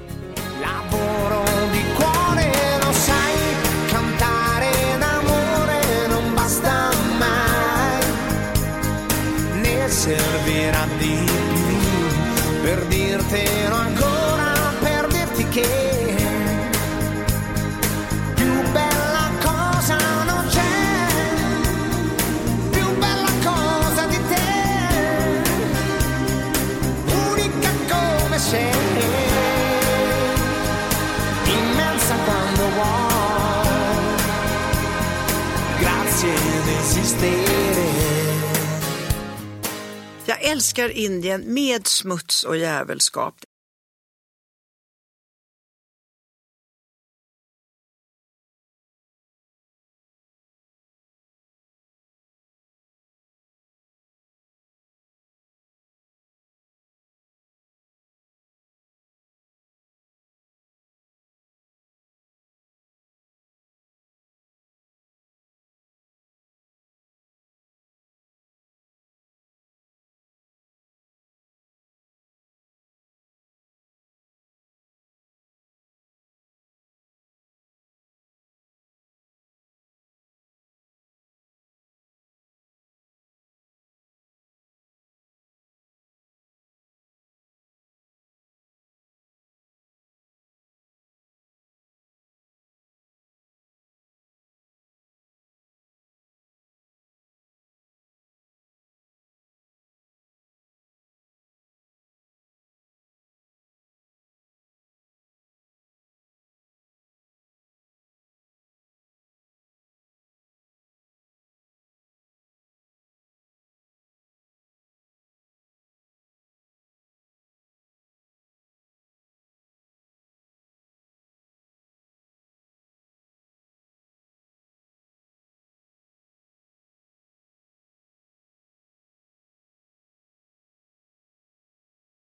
K: Servirà di più per dirtelo ancora, per dirti che più bella cosa non c'è, più bella cosa di te, unica come sei immensa quando vuoi. Grazie di esistere.
E: Jag älskar Indien med smuts och jävelskap.